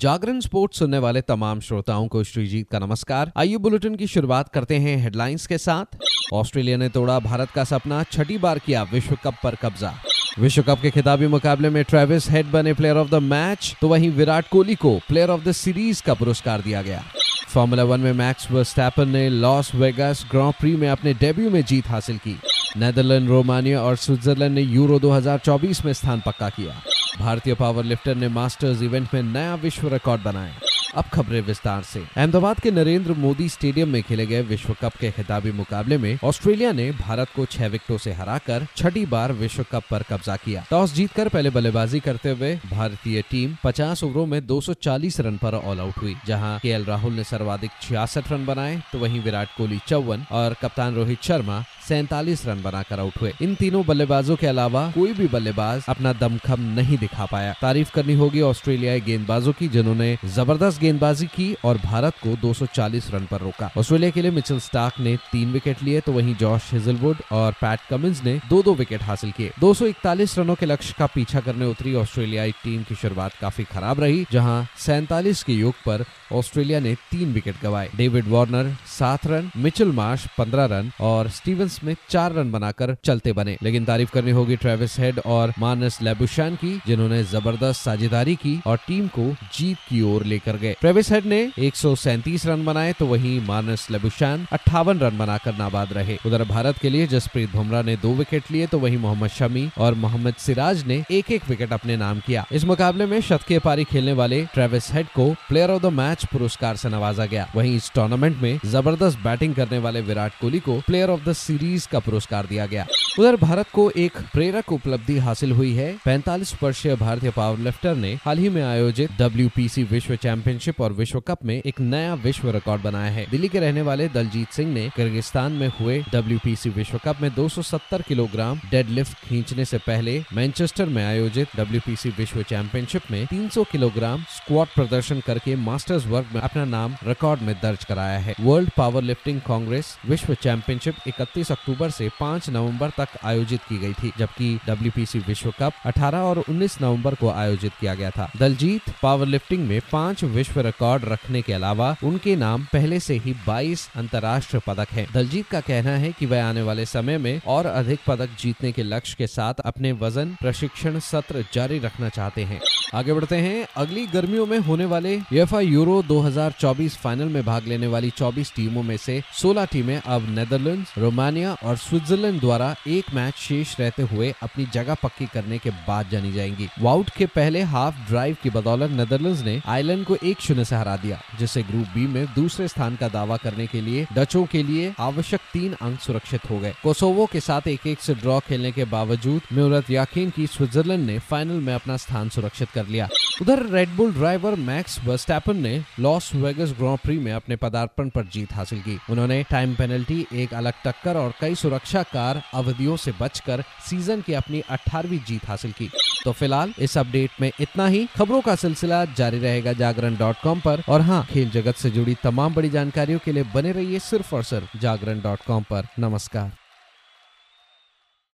जागरण sports सुनने वाले तमाम श्रोताओं को श्रीजीत का नमस्कार। आइए बुलेटिन की शुरुआत करते हैं हेडलाइंस के साथ। ऑस्ट्रेलिया ने तोड़ा भारत का सपना, छठी बार किया विश्व कप पर कब्जा। विश्व कप के खिताबी मुकाबले में ट्रेविस हेड बने प्लेयर ऑफ़ द मैच तो वहीं विराट कोहली को प्लेयर ऑफ़ द सीरीज़ का पुरस्कार दिया गया। फॉर्मूला वन में मैक्स वर्स्टैपन ने लॉस वेगास ग्रां प्री में अपने डेब्यू में जीत हासिल की। नेदरलैंड, रोमानिया और स्विट्जरलैंड ने यूरो 2024 में स्थान पक्का किया। भारतीय पावर लिफ्टर ने मास्टर्स इवेंट में नया विश्व रिकॉर्ड बनाया। अब खबरें विस्तार से। अहमदाबाद के नरेंद्र मोदी स्टेडियम में खेले गए विश्व कप के खिताबी मुकाबले में ऑस्ट्रेलिया ने भारत को छह विकेटों से हराकर छठी बार विश्व कप पर कब्जा किया। टॉस जीतकर पहले बल्लेबाजी करते हुए भारतीय टीम 50 ओवरों में 240 रन पर ऑल आउट हुई, जहाँ के राहुल ने सर्वाधिक छियासठ रन बनाए तो वहीं विराट कोहली चौवन और कप्तान रोहित शर्मा सैतालीस रन बनाकर आउट हुए। इन तीनों बल्लेबाजों के अलावा कोई भी बल्लेबाज अपना दमखम नहीं दिखा पाया। तारीफ़ करनी होगी ऑस्ट्रेलियाई गेंदबाजों की, जिन्होंने ज़बरदस्त गेंदबाजी की और भारत को 240 रन पर रोका। ऑस्ट्रेलिया के लिए मिचेल स्टार्क ने तीन विकेट लिए तो वहीं जॉश हिजलवुड और पैट कमिंस ने दो दो विकेट हासिल किए। 241 रनों के लक्ष्य का पीछा करने उतरी ऑस्ट्रेलियाई टीम की शुरुआत काफ़ी खराब रही, जहाँ सैतालीस के योग पर ऑस्ट्रेलिया ने तीन विकेट गंवाए। डेविड वार्नर सात रन, मिचेल मार्श पंद्रह रन और में चार रन बनाकर चलते बने। लेकिन तारीफ़ करनी होगी ट्रेविस हेड और मानस लेबुशान की, जिन्होंने ज़बरदस्त साझेदारी की और टीम को जीत की ओर लेकर गए। ट्रेविस हेड ने एक रन बनाए तो वही मानस लेबुशान अट्ठावन रन बनाकर नाबाद रहे। उधर भारत के लिए जसप्रीत बुमराह ने दो विकेट लिए तो वही मोहम्मद शमी और मोहम्मद सिराज ने एक एक विकेट अपने नाम किया। इस मुकाबले में शतकीय पारी खेलने वाले ट्रेविस हेड को प्लेयर ऑफ़ द मैच पुरस्कार से नवाजा गया। वहीं इस टूर्नामेंट में ज़बरदस्त बैटिंग करने वाले विराट कोहली को प्लेयर ऑफ़ द सीरीज़ का पुरस्कार दिया गया। उधर भारत को एक प्रेरक उपलब्धि हासिल हुई है। 45 वर्षीय भारतीय पावर लिफ्टर ने हाल ही में आयोजित WPC विश्व चैंपियनशिप और विश्व कप में एक नया विश्व रिकॉर्ड बनाया है। दिल्ली के रहने वाले दलजीत सिंह ने किर्गिस्तान में हुए WPC विश्व कप में 270 किलोग्राम डेडलिफ्ट खींचने से पहले मैनचेस्टर में आयोजित WPC विश्व चैंपियनशिप में 300 किलोग्राम स्क्वाट प्रदर्शन करके मास्टर्स वर्ग में अपना नाम रिकॉर्ड में दर्ज कराया है। वर्ल्ड पावर लिफ्टिंग कांग्रेस विश्व चैंपियनशिप इकतीस अक्टूबर से 5 नवंबर तक आयोजित की गई थी जबकि डब्ल्यूपीसी विश्व कप 18 और 19 नवंबर को आयोजित किया गया था। दलजीत पावर लिफ्टिंग में पाँच विश्व रिकॉर्ड रखने के अलावा उनके नाम पहले से ही 22 अंतर्राष्ट्रीय पदक हैं। दलजीत का कहना है कि वह आने वाले समय में और अधिक पदक जीतने के लक्ष्य के साथ अपने वज़न प्रशिक्षण सत्र जारी रखना चाहते हैं। आगे बढ़ते हैं। अगली गर्मियों में होने वाले यूएफए यूरो 2024 फाइनल में भाग लेने वाली 24 टीमों में से 16 टीमें अब नेदरलैंड्स, रोमानिया और स्विट्जरलैंड द्वारा एक मैच शेष रहते हुए अपनी जगह पक्की करने के बाद जानी जाएँगी। वाउट के पहले हाफ़ ड्राइव की बदौलत नेदरलैंड्स ने आयरलैंड को एक शून्य से हरा दिया, जिससे ग्रुप बी में दूसरे स्थान का दावा करने के लिए, डचों के लिए आवश्यक तीन अंक सुरक्षित हो गए। कोसोवो के साथ एक एक से ड्रॉ खेलने के बावजूद म्यूरत याकीन की स्विट्जरलैंड ने फाइनल में अपना स्थान सुरक्षित कर लिया। उधर Red Bull driver Max Verstappen ने लॉस वेगस ग्रॉ प्री में अपने पदार्पण पर जीत हासिल की। उन्होंने टाइम पेनल्टी एक अलग टक्कर और कई सुरक्षा कार अवधियों से बचकर सीज़न की अपनी 18वीं जीत हासिल की। तो फ़िलहाल इस अपडेट में इतना ही। खबरों का सिलसिला जारी रहेगा जागरण डॉट कॉम पर। और हाँ खेल जगत से जुड़ी तमाम बड़ी जानकारियों के लिए बने रहिए सिर्फ़ और सिर्फ़ जागरण डॉट कॉम पर। नमस्कार।